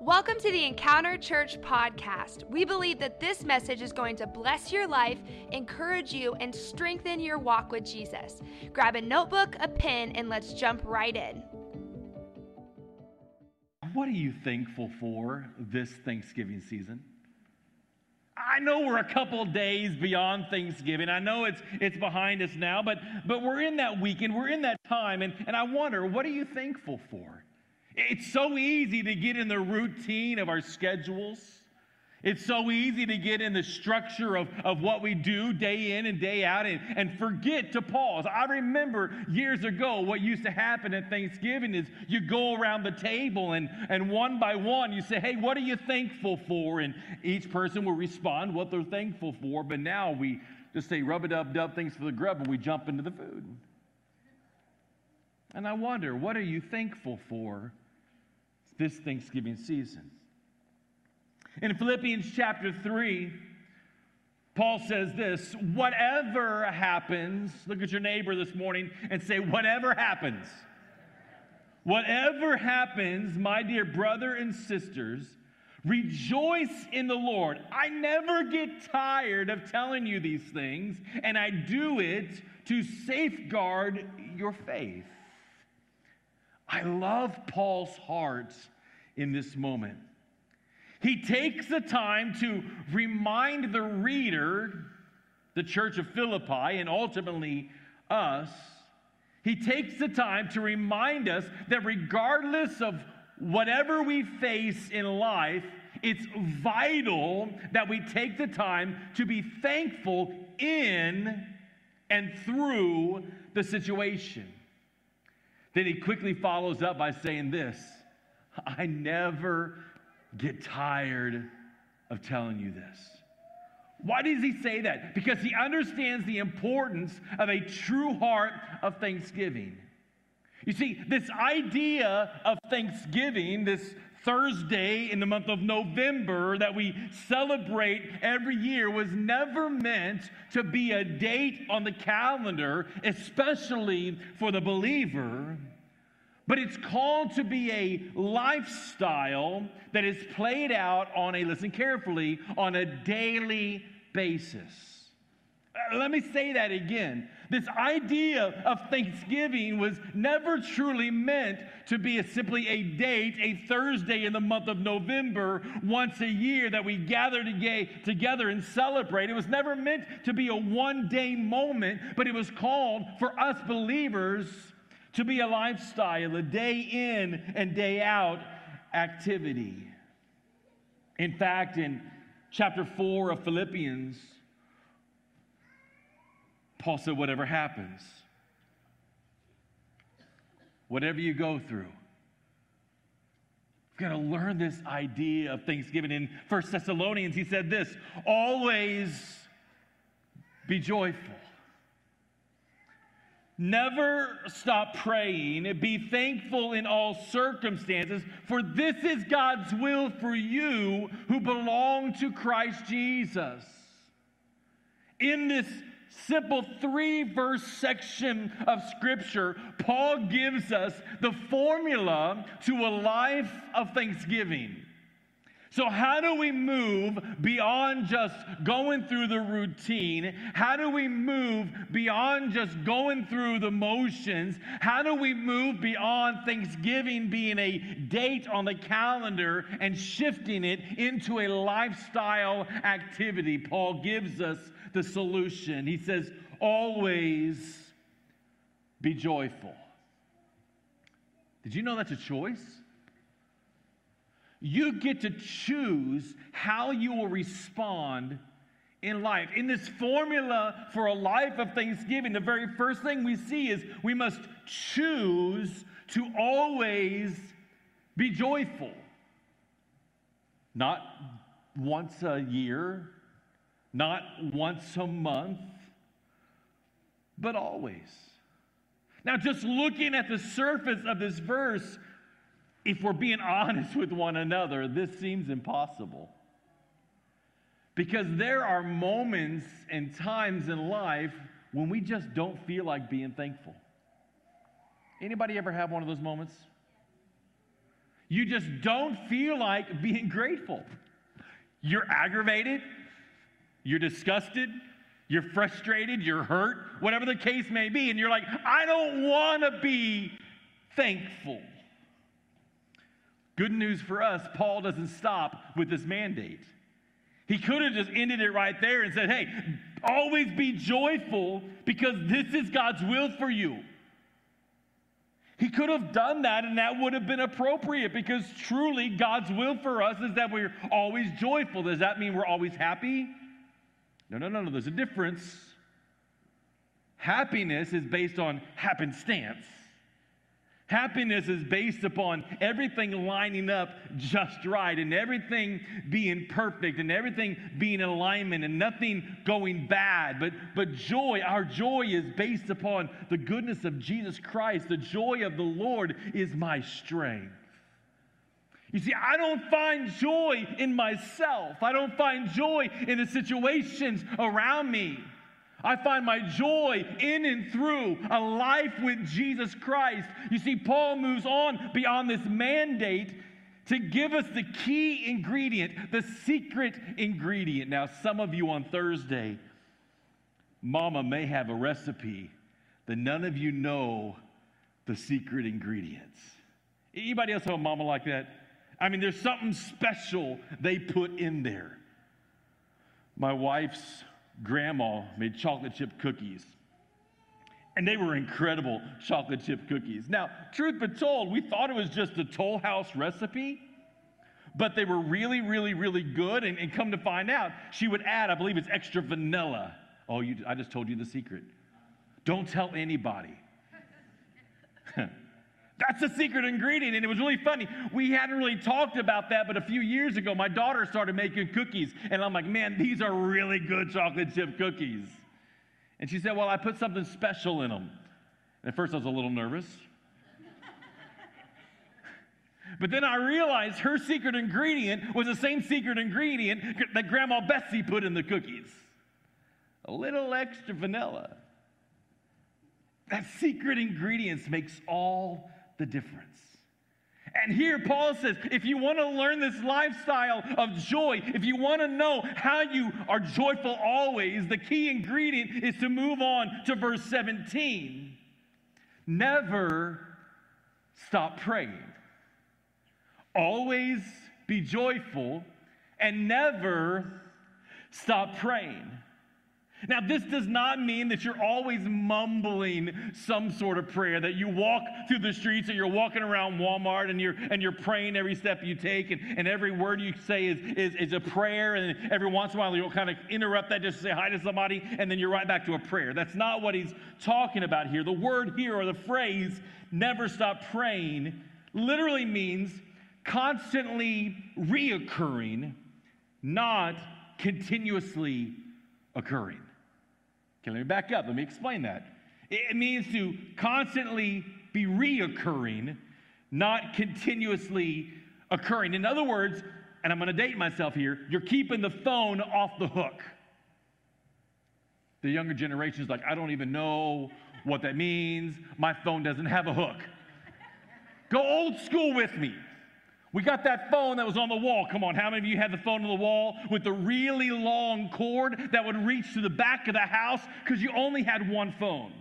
Welcome to the Encounter Church podcast. We believe that this message is going to bless your life, encourage you, and strengthen your walk with Jesus. Grab a notebook, a pen, and let's jump right in. What are you thankful for this Thanksgiving season? I know we're a couple days beyond Thanksgiving. I know it's it's behind us now, but but we're in that weekend, we're in that time, and, and I wonder, what are you thankful for? It's so easy to get in the routine of our schedules. It's so easy to get in the structure of, of what we do day in and day out and, and forget to pause. I remember years ago what used to happen at Thanksgiving is you go around the table and, and one by one you say, Hey, what are you thankful for? And each person will respond what they're thankful for. But now we just say, Rub a dub dub, thanks for the grub, and we jump into the food. And I wonder, what are you thankful for this Thanksgiving season. In Philippians chapter 3, Paul says this whatever happens, look at your neighbor this morning and say, whatever happens. Whatever happens, my dear brother and sisters, rejoice in the Lord. I never get tired of telling you these things, and I do it to safeguard your faith. I love Paul's heart in this moment. He takes the time to remind the reader, the church of Philippi, and ultimately us, he takes the time to remind us that regardless of whatever we face in life, it's vital that we take the time to be thankful in and through the situation. Then he quickly follows up by saying this I never get tired of telling you this. Why does he say that? Because he understands the importance of a true heart of thanksgiving. You see, this idea of Thanksgiving, this Thursday in the month of November that we celebrate every year was never meant to be a date on the calendar, especially for the believer. But it's called to be a lifestyle that is played out on a, listen carefully, on a daily basis. Let me say that again. This idea of Thanksgiving was never truly meant to be a, simply a date, a Thursday in the month of November, once a year that we gather together and celebrate. It was never meant to be a one day moment, but it was called for us believers to be a lifestyle, a day in and day out activity. In fact, in chapter 4 of Philippians, Paul said, whatever happens, whatever you go through, you've got to learn this idea of thanksgiving. In First Thessalonians, he said this always be joyful. Never stop praying. Be thankful in all circumstances, for this is God's will for you who belong to Christ Jesus. In this simple three verse section of Scripture, Paul gives us the formula to a life of thanksgiving. So, how do we move beyond just going through the routine? How do we move beyond just going through the motions? How do we move beyond Thanksgiving being a date on the calendar and shifting it into a lifestyle activity? Paul gives us the solution. He says, always be joyful. Did you know that's a choice? You get to choose how you will respond in life. In this formula for a life of thanksgiving, the very first thing we see is we must choose to always be joyful. Not once a year, not once a month, but always. Now, just looking at the surface of this verse, if we're being honest with one another, this seems impossible. Because there are moments and times in life when we just don't feel like being thankful. Anybody ever have one of those moments? You just don't feel like being grateful. You're aggravated, you're disgusted, you're frustrated, you're hurt, whatever the case may be, and you're like, I don't want to be thankful. Good news for us, Paul doesn't stop with this mandate. He could have just ended it right there and said, hey, always be joyful because this is God's will for you. He could have done that and that would have been appropriate because truly God's will for us is that we're always joyful. Does that mean we're always happy? No, no, no, no. There's a difference. Happiness is based on happenstance. Happiness is based upon everything lining up just right and everything being perfect and everything being in alignment and nothing going bad. But, but joy, our joy is based upon the goodness of Jesus Christ. The joy of the Lord is my strength. You see, I don't find joy in myself, I don't find joy in the situations around me. I find my joy in and through a life with Jesus Christ. You see, Paul moves on beyond this mandate to give us the key ingredient, the secret ingredient. Now, some of you on Thursday, Mama may have a recipe that none of you know the secret ingredients. Anybody else have a mama like that? I mean, there's something special they put in there. My wife's grandma made chocolate chip cookies. And they were incredible chocolate chip cookies. Now, truth be told, we thought it was just a Toll House recipe, but they were really, really, really good. And, and come to find out, she would add, I believe it's extra vanilla. Oh, you, I just told you the secret. Don't tell anybody. That's the secret ingredient. And it was really funny. We hadn't really talked about that, but a few years ago, my daughter started making cookies. And I'm like, man, these are really good chocolate chip cookies. And she said, well, I put something special in them. And at first, I was a little nervous. But then I realized her secret ingredient was the same secret ingredient that Grandma Betsy put in the cookies a little extra vanilla. That secret ingredients makes all the difference. And here Paul says if you want to learn this lifestyle of joy, if you want to know how you are joyful always, the key ingredient is to move on to verse 17. Never stop praying. Always be joyful and never stop praying. Now, this does not mean that you're always mumbling some sort of prayer, that you walk through the streets or you're walking around Walmart and you're, and you're praying every step you take, and, and every word you say is, is, is a prayer, and every once in a while you'll kind of interrupt that just to say hi to somebody, and then you're right back to a prayer. That's not what he's talking about here. The word here, or the phrase, never stop praying, literally means constantly reoccurring, not continuously occurring. Okay, let me back up. Let me explain that. It means to constantly be reoccurring, not continuously occurring. In other words, and I'm going to date myself here, you're keeping the phone off the hook. The younger generation is like, I don't even know what that means. My phone doesn't have a hook. Go old school with me. We got that phone that was on the wall. Come on, how many of you had the phone on the wall with the really long cord that would reach to the back of the house because you only had one phone?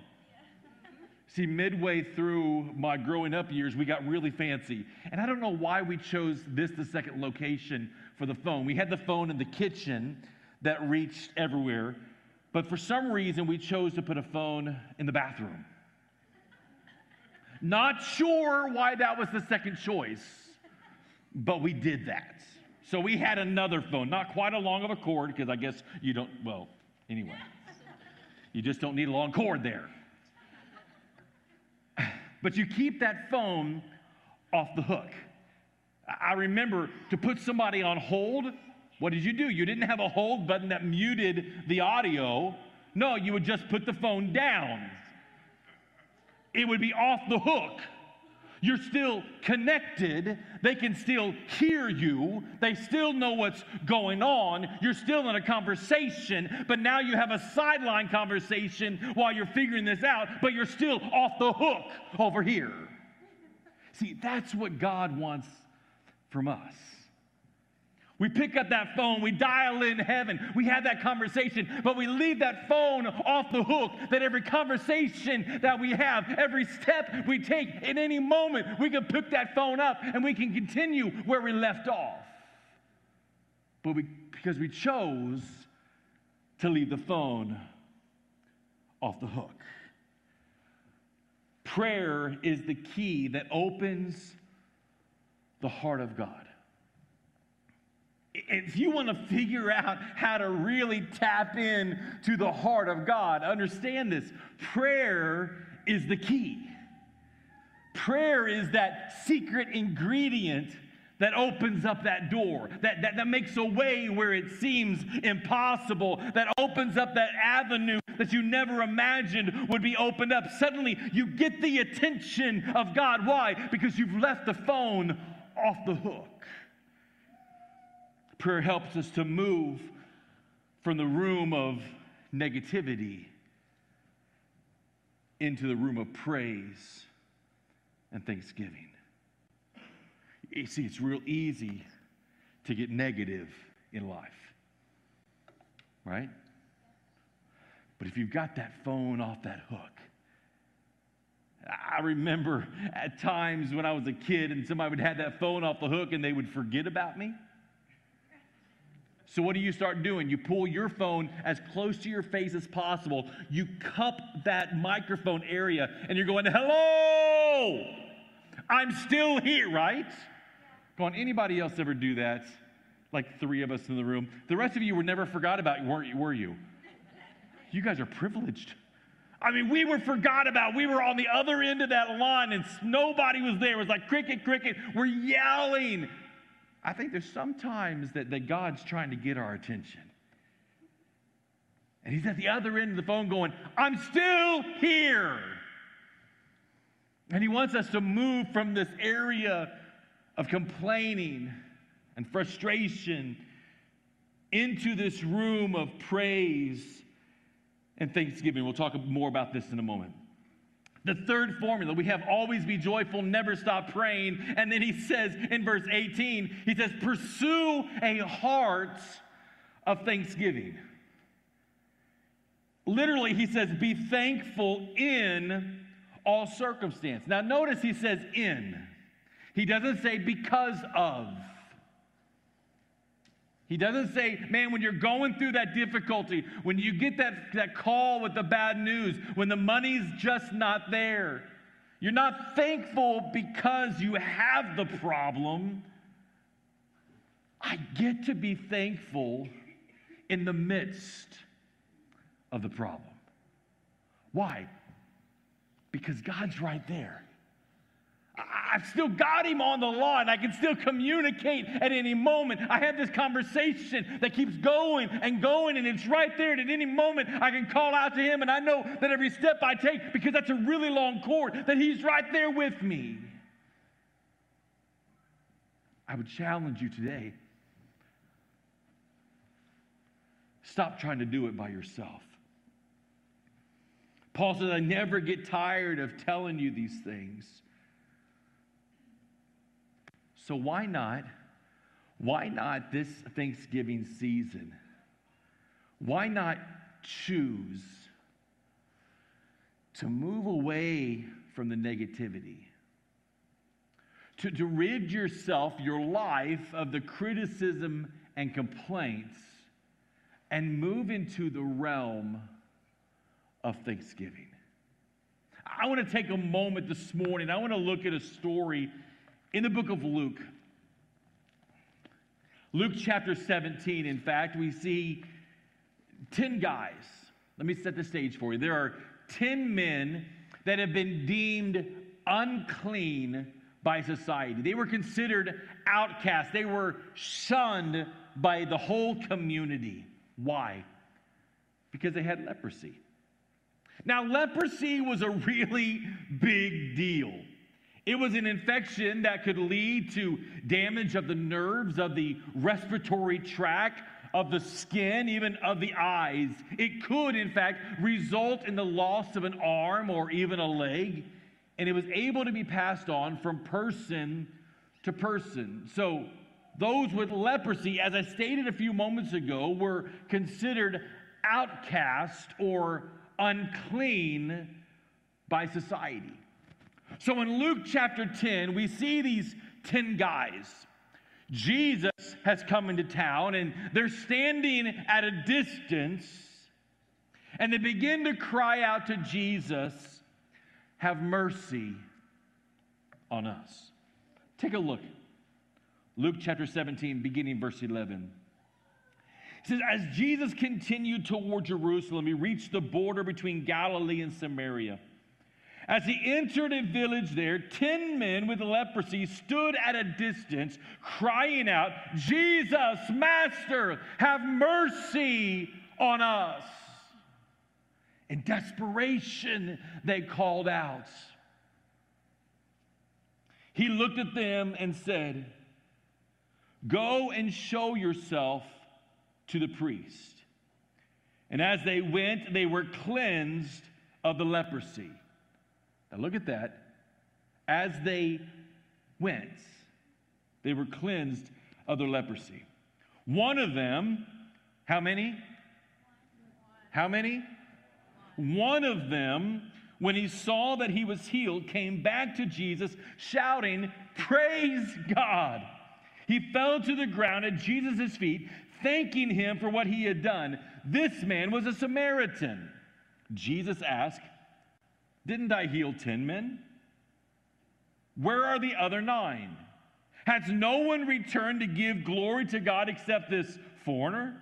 See, midway through my growing up years, we got really fancy. And I don't know why we chose this, the second location for the phone. We had the phone in the kitchen that reached everywhere, but for some reason, we chose to put a phone in the bathroom. Not sure why that was the second choice but we did that. So we had another phone, not quite a long of a cord, because I guess you don't, well, anyway, you just don't need a long cord there. But you keep that phone off the hook. I remember to put somebody on hold, what did you do? You didn't have a hold button that muted the audio. No, you would just put the phone down. It would be off the hook. You're still connected. They can still hear you. They still know what's going on. You're still in a conversation, but now you have a sideline conversation while you're figuring this out, but you're still off the hook over here. See, that's what God wants from us. We pick up that phone, we dial in heaven, we have that conversation, but we leave that phone off the hook. That every conversation that we have, every step we take, in any moment, we can pick that phone up and we can continue where we left off. But we, because we chose to leave the phone off the hook. Prayer is the key that opens the heart of God if you want to figure out how to really tap in to the heart of God, understand this. Prayer is the key. Prayer is that secret ingredient that opens up that door, that, that, that makes a way where it seems impossible, that opens up that avenue that you never imagined would be opened up. Suddenly, you get the attention of God. Why? Because you've left the phone off the hook. Prayer helps us to move from the room of negativity into the room of praise and thanksgiving. You see, it's real easy to get negative in life, right? But if you've got that phone off that hook, I remember at times when I was a kid and somebody would have that phone off the hook and they would forget about me. So, what do you start doing? You pull your phone as close to your face as possible. You cup that microphone area and you're going, Hello, I'm still here, right? Go on, anybody else ever do that? Like three of us in the room. The rest of you were never forgot about, weren't you? Were you? You guys are privileged. I mean, we were forgot about. We were on the other end of that line and nobody was there. It was like cricket, cricket. We're yelling. I think there's sometimes that, that God's trying to get our attention. And he's at the other end of the phone going, I'm still here. And he wants us to move from this area of complaining and frustration into this room of praise and thanksgiving. We'll talk more about this in a moment. The third formula, we have always be joyful, never stop praying. And then he says in verse 18, he says, pursue a heart of thanksgiving. Literally, he says, be thankful in all circumstance. Now, notice he says in. He doesn't say because of. He doesn't say, man, when you're going through that difficulty, when you get that, that call with the bad news, when the money's just not there, you're not thankful because you have the problem. I get to be thankful in the midst of the problem. Why? Because God's right there. I've still got him on the line. I can still communicate at any moment. I have this conversation that keeps going and going, and it's right there. And at any moment, I can call out to him, and I know that every step I take, because that's a really long cord, that he's right there with me. I would challenge you today stop trying to do it by yourself. Paul says, I never get tired of telling you these things so why not? Why not this Thanksgiving season? Why not choose to move away from the negativity? To, to rid yourself, your life, of the criticism and complaints and move into the realm of thanksgiving. I want to take a moment this morning. I want to look at a story in the book of Luke, Luke chapter 17, in fact, we see 10 guys. Let me set the stage for you. There are 10 men that have been deemed unclean by society. They were considered outcasts, they were shunned by the whole community. Why? Because they had leprosy. Now, leprosy was a really big deal. It was an infection that could lead to damage of the nerves, of the respiratory tract, of the skin, even of the eyes. It could, in fact, result in the loss of an arm or even a leg, and it was able to be passed on from person to person. So, those with leprosy, as I stated a few moments ago, were considered outcast or unclean by society. So in Luke chapter 10, we see these 10 guys. Jesus has come into town and they're standing at a distance and they begin to cry out to Jesus, Have mercy on us. Take a look. Luke chapter 17, beginning verse 11. It says, As Jesus continued toward Jerusalem, he reached the border between Galilee and Samaria. As he entered a village there, ten men with leprosy stood at a distance, crying out, Jesus, Master, have mercy on us. In desperation, they called out. He looked at them and said, Go and show yourself to the priest. And as they went, they were cleansed of the leprosy. Now look at that. As they went, they were cleansed of their leprosy. One of them, how many? How many? One of them, when he saw that he was healed, came back to Jesus shouting, Praise God! He fell to the ground at Jesus' feet, thanking him for what he had done. This man was a Samaritan. Jesus asked, Didn't I heal 10 men? Where are the other nine? Has no one returned to give glory to God except this foreigner?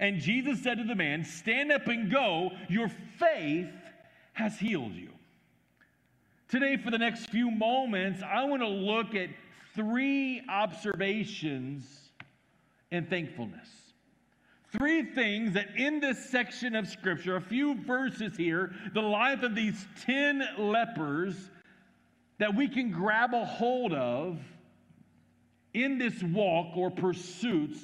And Jesus said to the man, Stand up and go, your faith has healed you. Today, for the next few moments, I want to look at three observations in thankfulness. Three things that in this section of Scripture, a few verses here, the life of these 10 lepers that we can grab a hold of in this walk or pursuits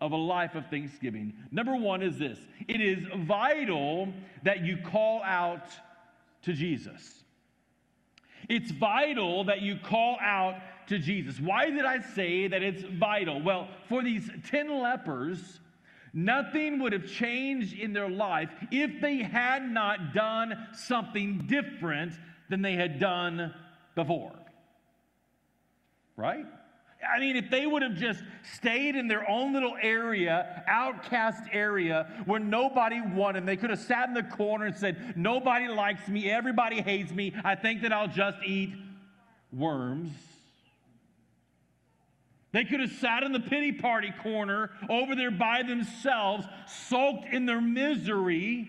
of a life of thanksgiving. Number one is this it is vital that you call out to Jesus. It's vital that you call out to Jesus. Why did I say that it's vital? Well, for these 10 lepers, nothing would have changed in their life if they had not done something different than they had done before. Right? I mean, if they would have just stayed in their own little area, outcast area, where nobody wanted they could have sat in the corner and said, Nobody likes me, everybody hates me, I think that I'll just eat worms. They could have sat in the pity party corner over there by themselves, sulked in their misery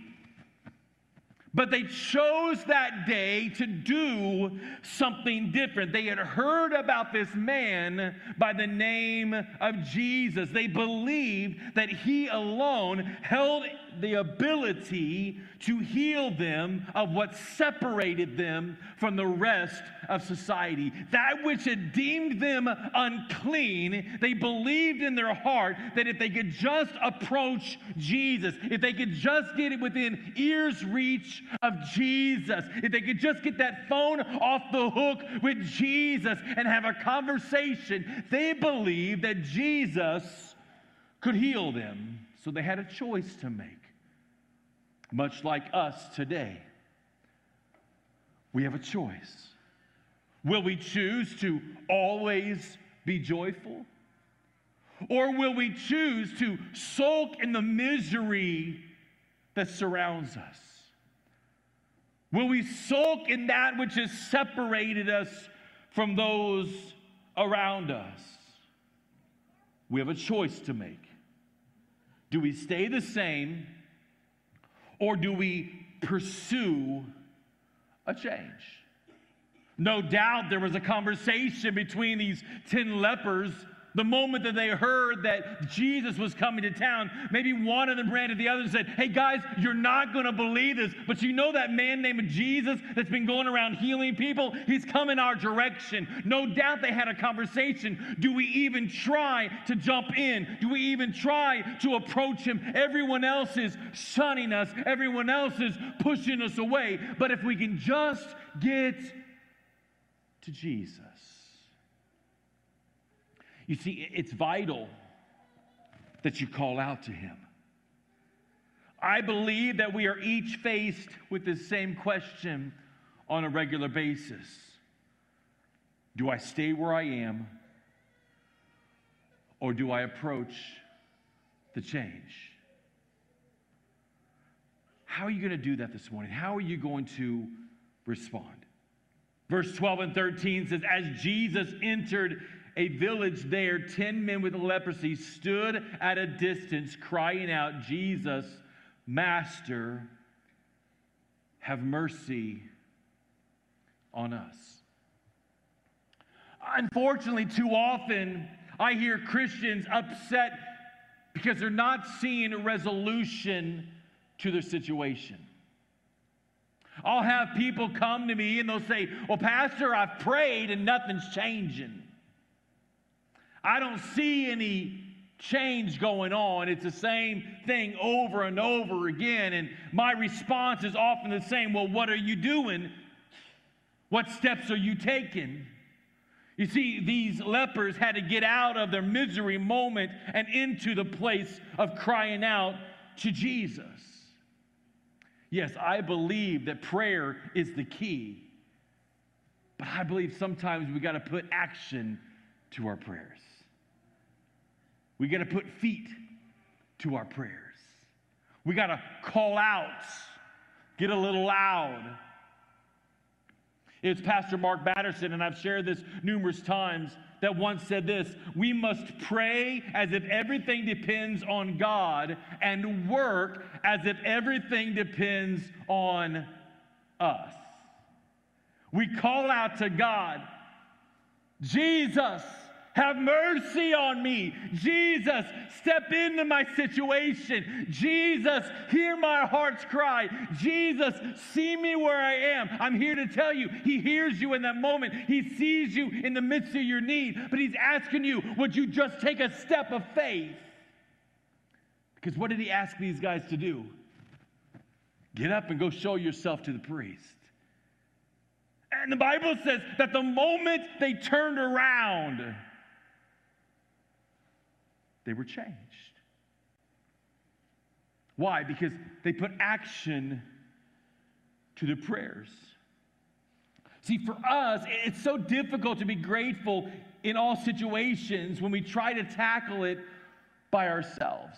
but they chose that day to do something different. They had heard about this man by the name of Jesus. They believed that he alone held the ability to heal them of what separated them from the rest of society. That which had deemed them unclean, they believed in their heart that if they could just approach Jesus, if they could just get it within ear's reach of Jesus, if they could just get that phone off the hook with Jesus and have a conversation, they believed that Jesus could heal them. So they had a choice to make much like us today. We have a choice. Will we choose to always be joyful? Or will we choose to sulk in the misery that surrounds us? Will we soak in that which has separated us from those around us? We have a choice to make. Do we stay the same? or do we pursue a change? No doubt there was a conversation between these 10 lepers the moment that they heard that Jesus was coming to town, maybe one of them ran to the other and said, Hey guys, you're not going to believe this, but you know that man named Jesus that's been going around healing people? He's coming our direction. No doubt they had a conversation. Do we even try to jump in? Do we even try to approach him? Everyone else is shunning us, everyone else is pushing us away. But if we can just get to Jesus You see, it's vital that you call out to him. I believe that we are each faced with the same question on a regular basis Do I stay where I am, or do I approach the change? How are you going to do that this morning? How are you going to respond? Verse 12 and 13 says, As Jesus entered a village there, 10 men with leprosy stood at a distance, crying out, Jesus, Master, have mercy on us. Unfortunately, too often, I hear Christians upset because they're not seeing a resolution to their situation. I'll have people come to me and they'll say, Well, Pastor, I've prayed and nothing's changing. I don't see any change going on. It's the same thing over and over again. And my response is often the same Well, what are you doing? What steps are you taking? You see, these lepers had to get out of their misery moment and into the place of crying out to Jesus. Yes, I believe that prayer is the key. But I believe sometimes we got to put action to our prayers. We got to put feet to our prayers. We got to call out, get a little loud. It's Pastor Mark Batterson, and I've shared this numerous times, that once said this We must pray as if everything depends on God and work as if everything depends on us. We call out to God, Jesus, have mercy on me. Jesus, step into my situation. Jesus, hear my heart's cry. Jesus, see me where I am. I'm here to tell you, He hears you in that moment. He sees you in the midst of your need, but He's asking you, would you just take a step of faith? Because what did He ask these guys to do? Get up and go show yourself to the priest. And the Bible says that the moment they turned around, they were changed. Why? Because they put action to their prayers. See, for us, it's so difficult to be grateful in all situations when we try to tackle it by ourselves.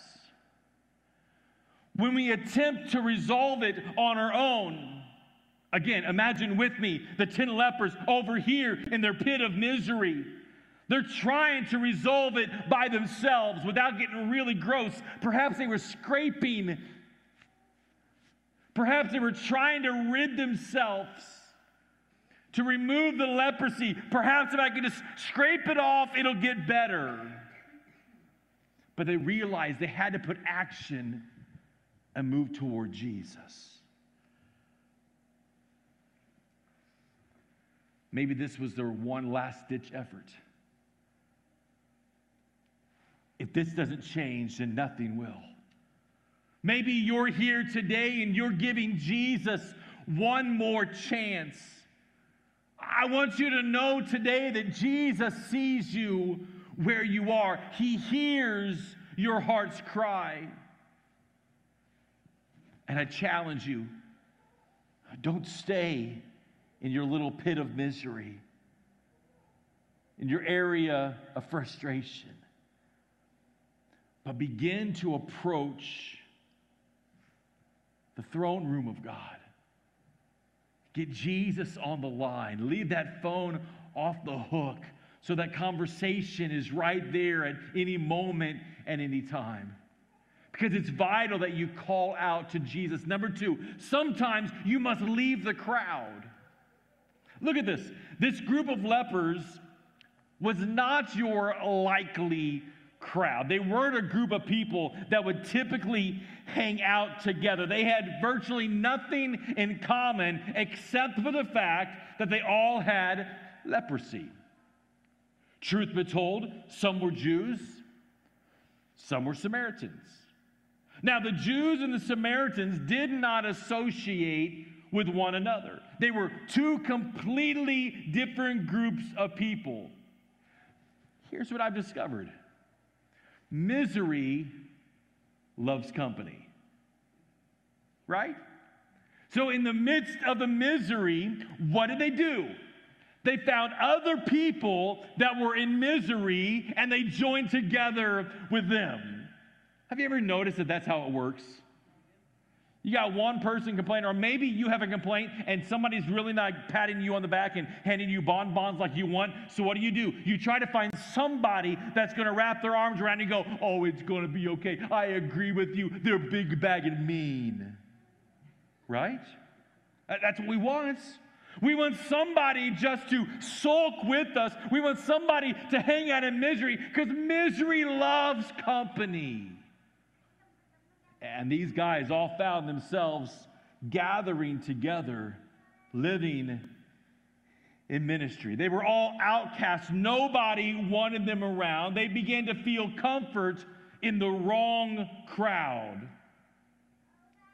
When we attempt to resolve it on our own. Again, imagine with me the 10 lepers over here in their pit of misery. They're trying to resolve it by themselves without getting really gross. Perhaps they were scraping. Perhaps they were trying to rid themselves to remove the leprosy. Perhaps if I could just scrape it off, it'll get better. But they realized they had to put action and move toward Jesus. Maybe this was their one last ditch effort. If this doesn't change, then nothing will. Maybe you're here today and you're giving Jesus one more chance. I want you to know today that Jesus sees you where you are, He hears your heart's cry. And I challenge you don't stay in your little pit of misery, in your area of frustration but begin to approach the throne room of God. Get Jesus on the line. Leave that phone off the hook so that conversation is right there at any moment and any time. Because it's vital that you call out to Jesus. Number two, sometimes you must leave the crowd. Look at this. This group of lepers was not your likely crowd. They weren't a group of people that would typically hang out together. They had virtually nothing in common except for the fact that they all had leprosy. Truth be told, some were Jews, some were Samaritans. Now, the Jews and the Samaritans did not associate with one another. They were two completely different groups of people. here's what I've discovered misery loves company. Right? So, in the midst of the misery, what did they do? They found other people that were in misery and they joined together with them. Have you ever noticed that that's how it works? You got one person complaining, or maybe you have a complaint and somebody's really not patting you on the back and handing you bonbons like you want. So, what do you do? You try to find somebody that's going to wrap their arms around you and go, Oh, it's going to be okay. I agree with you. They're big bag and mean. Right? That's what we want. We want somebody just to sulk with us. We want somebody to hang out in misery because misery loves company. And these guys all found themselves gathering together, living in ministry. They were all outcasts. Nobody wanted them around. They began to feel comfort in the wrong crowd.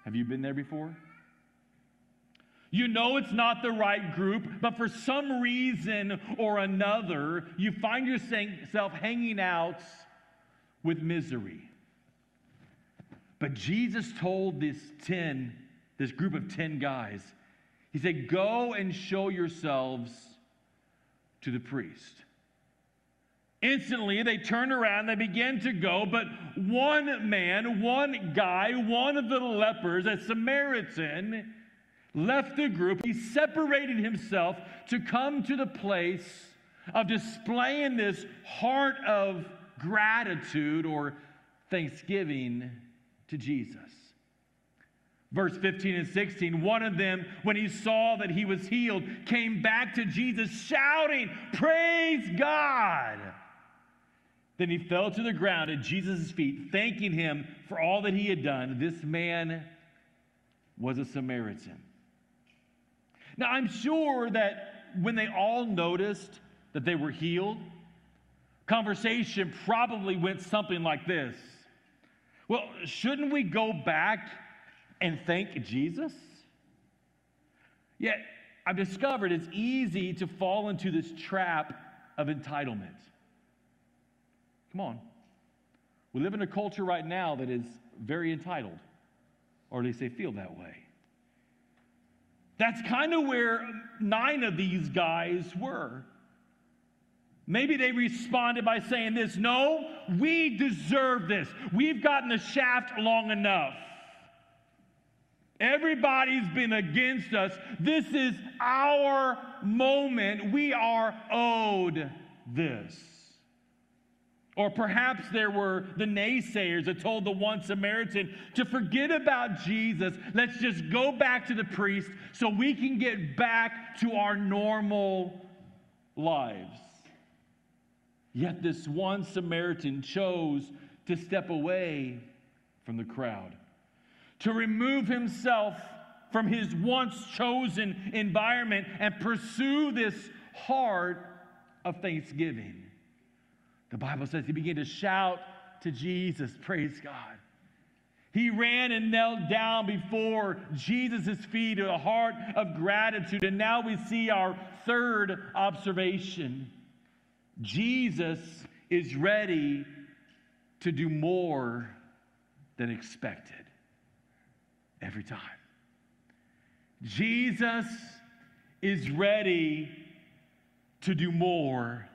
Have you been there before? You know it's not the right group, but for some reason or another, you find yourself hanging out with misery. But Jesus told this 10, this group of 10 guys, he said, Go and show yourselves to the priest. Instantly, they turned around, they began to go, but one man, one guy, one of the lepers, a Samaritan, left the group. He separated himself to come to the place of displaying this heart of gratitude or thanksgiving to Jesus. Verse 15 and 16, one of them, when he saw that he was healed, came back to Jesus shouting, Praise God! Then he fell to the ground at Jesus' feet, thanking him for all that he had done. This man was a Samaritan. Now, I'm sure that when they all noticed that they were healed, conversation probably went something like this Well, shouldn't we go back and thank Jesus? Yet, I've discovered it's easy to fall into this trap of entitlement. Come on. We live in a culture right now that is very entitled, or at least they feel that way. That's kind of where nine of these guys were. Maybe they responded by saying this No, we deserve this. We've gotten the shaft long enough. Everybody's been against us. This is our moment. We are owed this. Or perhaps there were the naysayers that told the one Samaritan to forget about Jesus. Let's just go back to the priest so we can get back to our normal lives. Yet this one Samaritan chose to step away from the crowd, to remove himself from his once chosen environment and pursue this heart of thanksgiving. The Bible says he began to shout to Jesus. Praise God. He ran and knelt down before Jesus' feet with a heart of gratitude. And now we see our third observation Jesus is ready to do more than expected every time. Jesus is ready to do more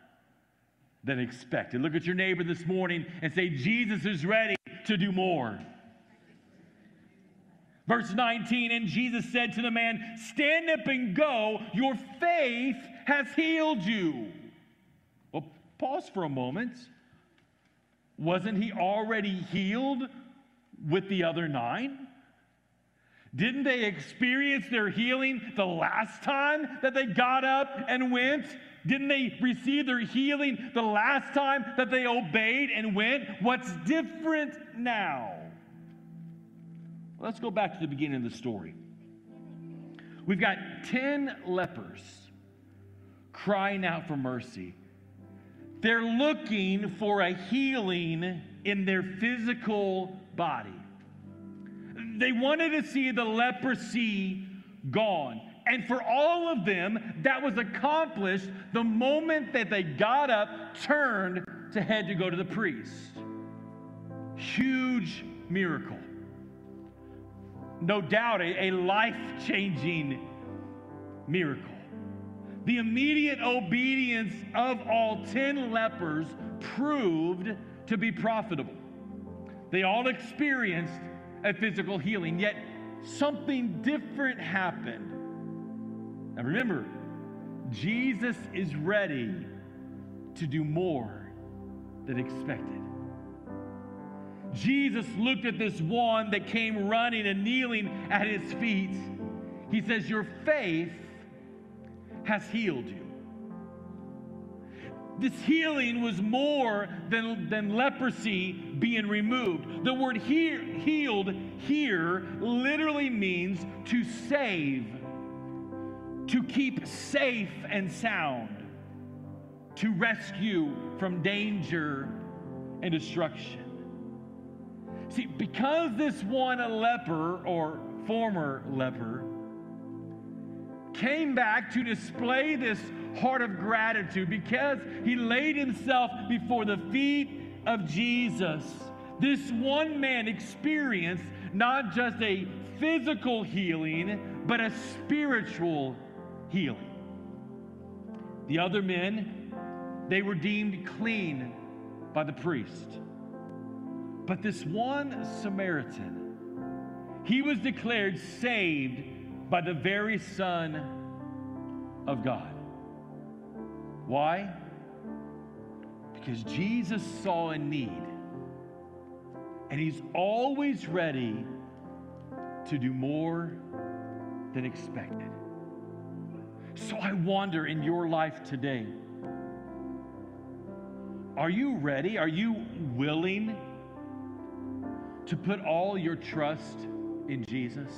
than expected. Look at your neighbor this morning and say, Jesus is ready to do more. Verse 19, and Jesus said to the man, Stand up and go, your faith has healed you. Pause for a moment. Wasn't he already healed with the other nine? Didn't they experience their healing the last time that they got up and went? Didn't they receive their healing the last time that they obeyed and went? What's different now? Let's go back to the beginning of the story. We've got 10 lepers crying out for mercy. They're looking for a healing in their physical body. They wanted to see the leprosy gone. And for all of them, that was accomplished the moment that they got up, turned to head to go to the priest. Huge miracle. No doubt a, a life changing miracle. The immediate obedience of all 10 lepers proved to be profitable. They all experienced a physical healing, yet something different happened. Now remember, Jesus is ready to do more than expected. Jesus looked at this one that came running and kneeling at his feet. He says, Your faith has healed you. This healing was more than, than leprosy being removed. The word here, healed here literally means to save, to keep safe and sound, to rescue from danger and destruction. See, because this one, a leper or former leper, came back to display this heart of gratitude because he laid himself before the feet of Jesus. This one man experienced not just a physical healing, but a spiritual healing. The other men, they were deemed clean by the priest. But this one Samaritan, he was declared saved by the very Son of God. Why? Because Jesus saw a need, and He's always ready to do more than expected. So I wonder in your life today are you ready? Are you willing to put all your trust in Jesus?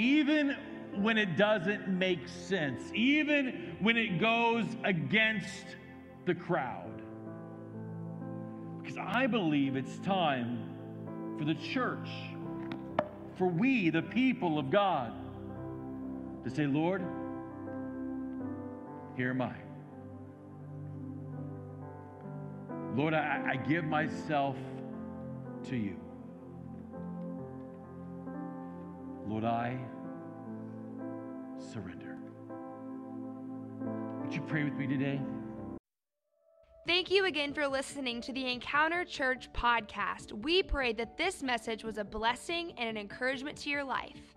Even when it doesn't make sense, even when it goes against the crowd. Because I believe it's time for the church, for we, the people of God, to say, Lord, here am I. Lord, I, I give myself to you. Lord, I surrender. Would you pray with me today? Thank you again for listening to the Encounter Church podcast. We pray that this message was a blessing and an encouragement to your life.